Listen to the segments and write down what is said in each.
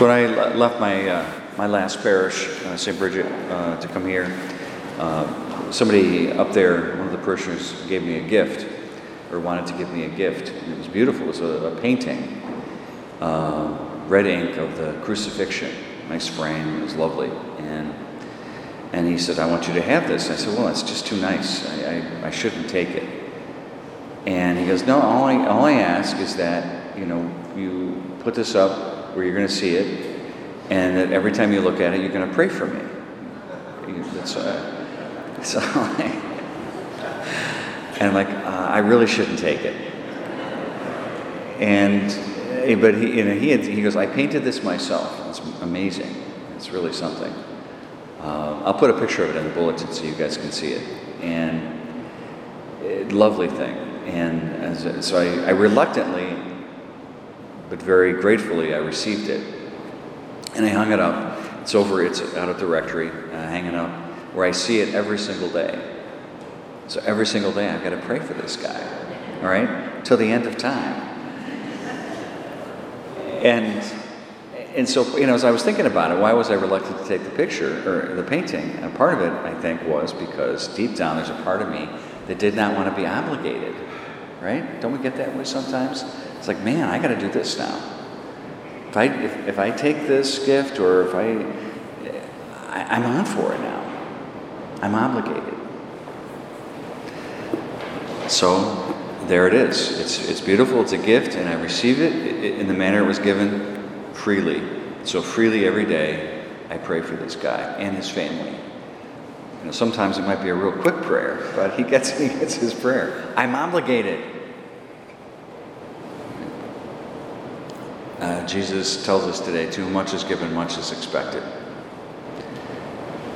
When I left my, uh, my last parish, uh, St. Bridget, uh, to come here, uh, somebody up there, one of the parishioners, gave me a gift, or wanted to give me a gift. And it was beautiful. It was a, a painting, uh, red ink of the crucifixion. Nice frame. It was lovely. And and he said, I want you to have this. I said, Well, it's just too nice. I, I, I shouldn't take it. And he goes, No, all I, all I ask is that, you know, you put this up where you're going to see it, and that every time you look at it, you're going to pray for me. That's, uh, and like, uh, I really shouldn't take it. And, eh, but he, you know, he, had, he goes, I painted this myself. It's amazing. It's really something. Uh, I'll put a picture of it in the bulletin so you guys can see it. And it, lovely thing. And as, so I, I, reluctantly, but very gratefully, I received it. And I hung it up. It's over, it's out of the rectory, uh, hanging up, where I see it every single day. So every single day I've got to pray for this guy, all right, till the end of time. And and so, you know, as I was thinking about it, why was I reluctant to take the picture or the painting? And part of it, I think, was because deep down there's a part of me that did not want to be obligated, right? Don't we get that way sometimes? It's like, man, I got to do this now. If I if, if I take this gift or if I, I I'm on for it now. I'm obligated. So there it is. It's it's beautiful. It's a gift, and I receive it in the manner it was given freely. So, freely every day, I pray for this guy and his family. You know, sometimes it might be a real quick prayer, but he gets, he gets his prayer. I'm obligated. Uh, Jesus tells us today too much is given, much is expected.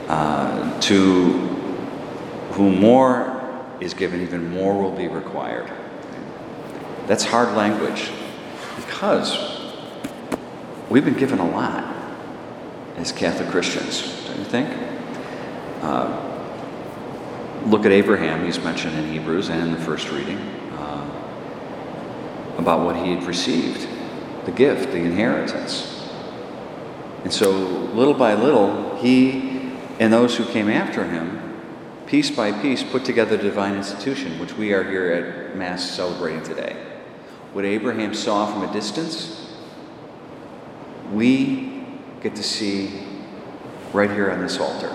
Uh, to whom more is given, even more will be required. That's hard language because We've been given a lot as Catholic Christians, don't you think? Uh, look at Abraham, he's mentioned in Hebrews and in the first reading uh, about what he had received the gift, the inheritance. And so, little by little, he and those who came after him, piece by piece, put together the divine institution, which we are here at Mass celebrating today. What Abraham saw from a distance, we get to see right here on this altar.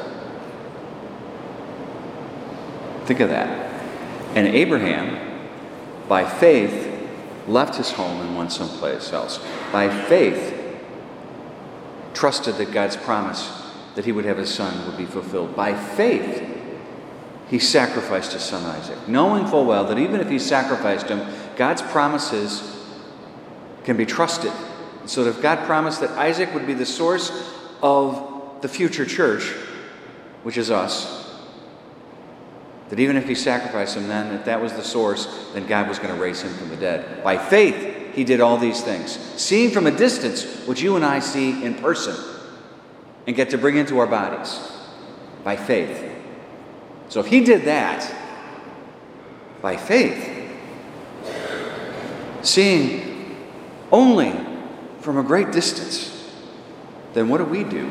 Think of that. And Abraham, by faith, left his home and went someplace else. By faith, trusted that God's promise that he would have his son would be fulfilled. By faith, he sacrificed his son Isaac, knowing full well that even if he sacrificed him, God's promises can be trusted so that if God promised that Isaac would be the source of the future church, which is us, that even if he sacrificed him then, if that was the source, then God was going to raise him from the dead. By faith, he did all these things. Seeing from a distance what you and I see in person and get to bring into our bodies by faith. So if he did that by faith, seeing only from a great distance, then what do we do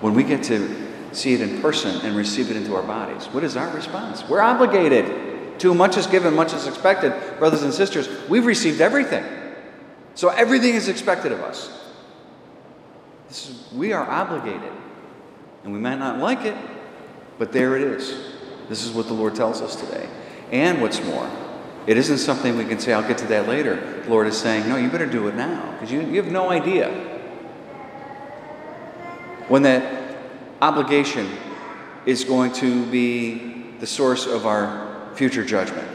when we get to see it in person and receive it into our bodies? What is our response? We're obligated to much is given, much is expected. Brothers and sisters, we've received everything. So everything is expected of us. Is, we are obligated. And we might not like it, but there it is. This is what the Lord tells us today. And what's more, it isn't something we can say, I'll get to that later. The Lord is saying, no, you better do it now because you, you have no idea when that obligation is going to be the source of our future judgment.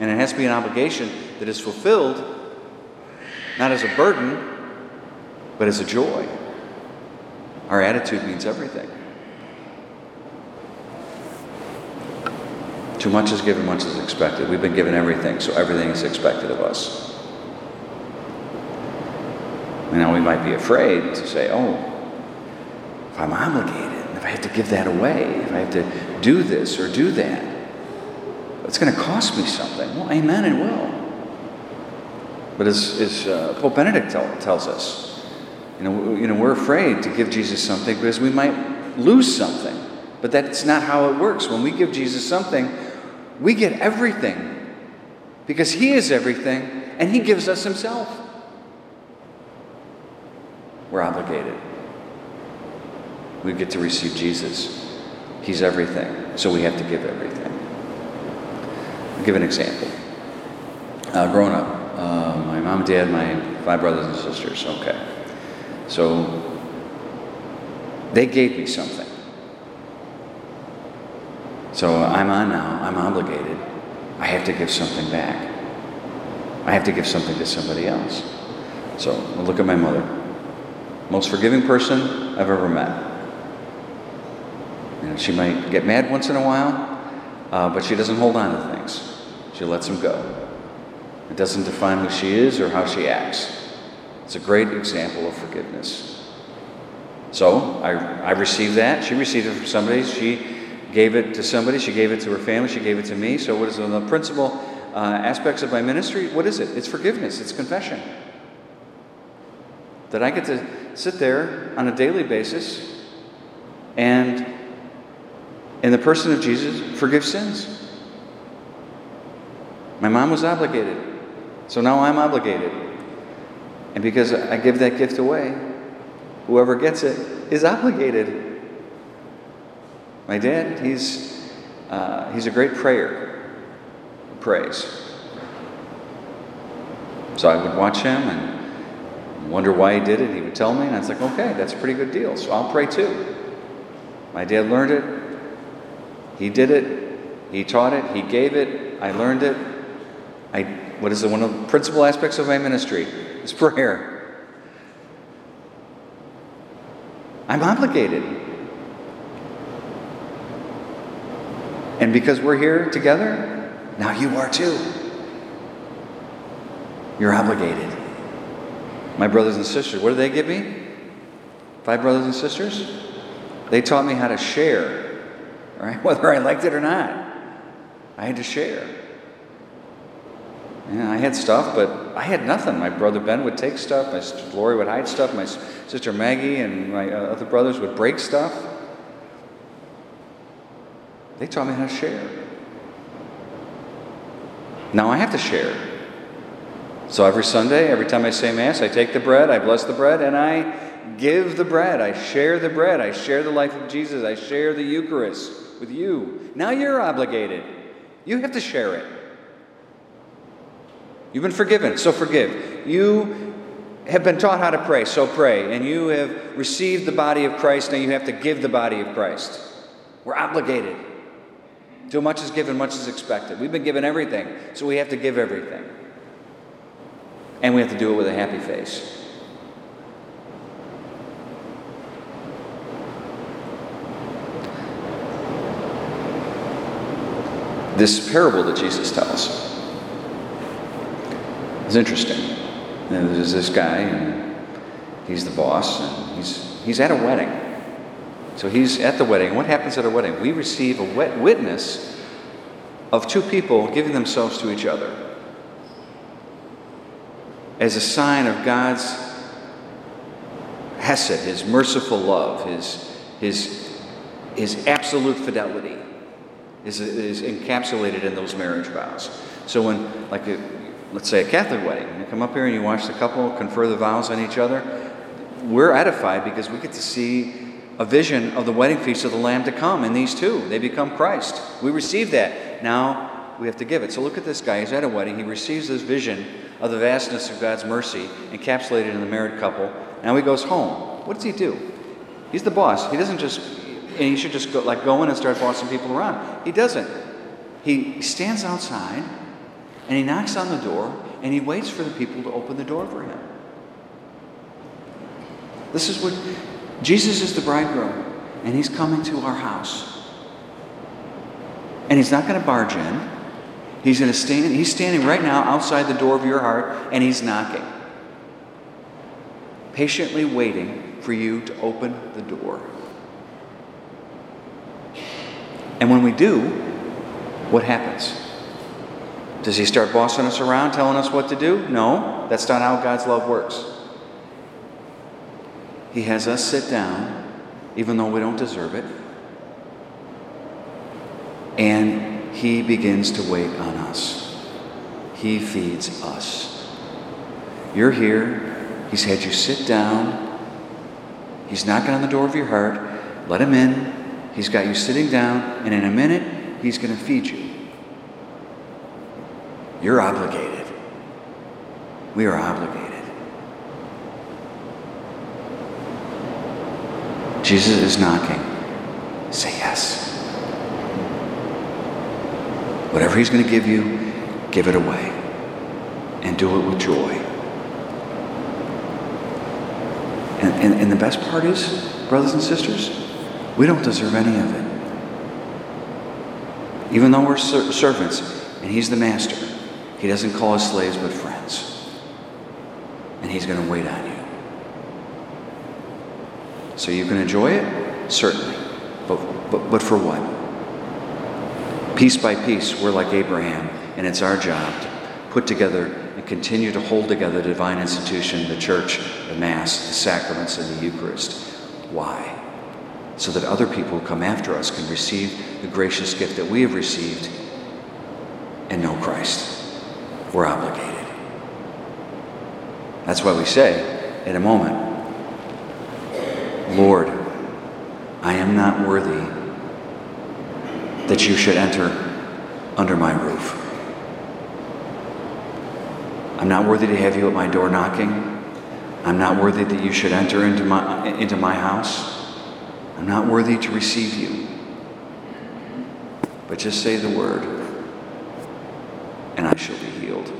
And it has to be an obligation that is fulfilled not as a burden, but as a joy. Our attitude means everything. Too much is given, much is expected. We've been given everything, so everything is expected of us. Now we might be afraid to say, oh, if I'm obligated, if I have to give that away, if I have to do this or do that, it's going to cost me something. Well, amen, it will. But as, as uh, Pope Benedict tell, tells us, you know, you know, we're afraid to give Jesus something because we might lose something. But that's not how it works. When we give Jesus something, we get everything because He is everything and He gives us Himself. We're obligated. We get to receive Jesus. He's everything, so we have to give everything. I'll give an example. Uh, growing up, uh, my mom, dad, my five brothers and sisters, okay. So they gave me something. So I'm on now, I'm obligated. I have to give something back. I have to give something to somebody else. So look at my mother. Most forgiving person I've ever met. Know, she might get mad once in a while, uh, but she doesn't hold on to things. She lets them go. It doesn't define who she is or how she acts. It's a great example of forgiveness. So I, I received that. She received it from somebody. She gave it to somebody. She gave it to her family. She gave it to me. So, what is the principal uh, aspects of my ministry? What is it? It's forgiveness, it's confession. That I get to sit there on a daily basis and, in the person of Jesus, forgive sins. My mom was obligated, so now I'm obligated. And because I give that gift away, whoever gets it is obligated. My dad, he's, uh, he's a great prayer. Prays. So I would watch him and wonder why he did it. He would tell me, and I was like, okay, that's a pretty good deal. So I'll pray too. My dad learned it. He did it. He taught it. He gave it. I learned it. I, what is the, one of the principal aspects of my ministry? Is prayer. I'm obligated. And because we're here together, now you are too. You're obligated. My brothers and sisters, what did they give me? Five brothers and sisters? They taught me how to share, right? Whether I liked it or not. I had to share. I had stuff, but I had nothing. My brother Ben would take stuff. My sister Lori would hide stuff. My sister Maggie and my uh, other brothers would break stuff. They taught me how to share. Now I have to share. So every Sunday, every time I say Mass, I take the bread, I bless the bread, and I give the bread. I share the bread. I share the life of Jesus. I share the Eucharist with you. Now you're obligated. You have to share it. You've been forgiven, so forgive. You have been taught how to pray, so pray. And you have received the body of Christ, now you have to give the body of Christ. We're obligated. Too much is given, much is expected. We've been given everything, so we have to give everything. And we have to do it with a happy face. This parable that Jesus tells is interesting. And there's this guy, and he's the boss, and he's, he's at a wedding. So he's at the wedding. What happens at a wedding? We receive a wet witness of two people giving themselves to each other as a sign of God's hesed, his merciful love, his, his, his absolute fidelity is, is encapsulated in those marriage vows. So when, like, a, let's say a Catholic wedding, you come up here and you watch the couple confer the vows on each other, we're edified because we get to see a vision of the wedding feast of the Lamb to come in these two. They become Christ. We receive that. Now we have to give it. So look at this guy. He's at a wedding. He receives this vision of the vastness of God's mercy encapsulated in the married couple. Now he goes home. What does he do? He's the boss. He doesn't just, and he should just go, like go in and start bossing people around. He doesn't. He stands outside and he knocks on the door and he waits for the people to open the door for him. This is what Jesus is the bridegroom, and he's coming to our house. And he's not going to barge in. He's going to stand, he's standing right now outside the door of your heart, and he's knocking. Patiently waiting for you to open the door. And when we do, what happens? Does he start bossing us around, telling us what to do? No, that's not how God's love works. He has us sit down, even though we don't deserve it, and he begins to wait on us. He feeds us. You're here, he's had you sit down, he's knocking on the door of your heart. Let him in. He's got you sitting down, and in a minute, he's going to feed you. You're obligated. We are obligated. Jesus is knocking. Say yes. Whatever he's going to give you, give it away. And do it with joy. And, and, and the best part is, brothers and sisters, we don't deserve any of it. Even though we're ser- servants and he's the master, he doesn't call us slaves but friends. And He's going to wait on you. So you can enjoy it? Certainly. But, but, but for what? Piece by piece, we're like Abraham, and it's our job to put together and continue to hold together the divine institution, the church, the Mass, the sacraments, and the Eucharist. Why? So that other people who come after us can receive the gracious gift that we have received and know Christ we're obligated. That's why we say in a moment, Lord, I am not worthy that you should enter under my roof. I'm not worthy to have you at my door knocking. I'm not worthy that you should enter into my, into my house. I'm not worthy to receive you. But just say the word and I shall be healed.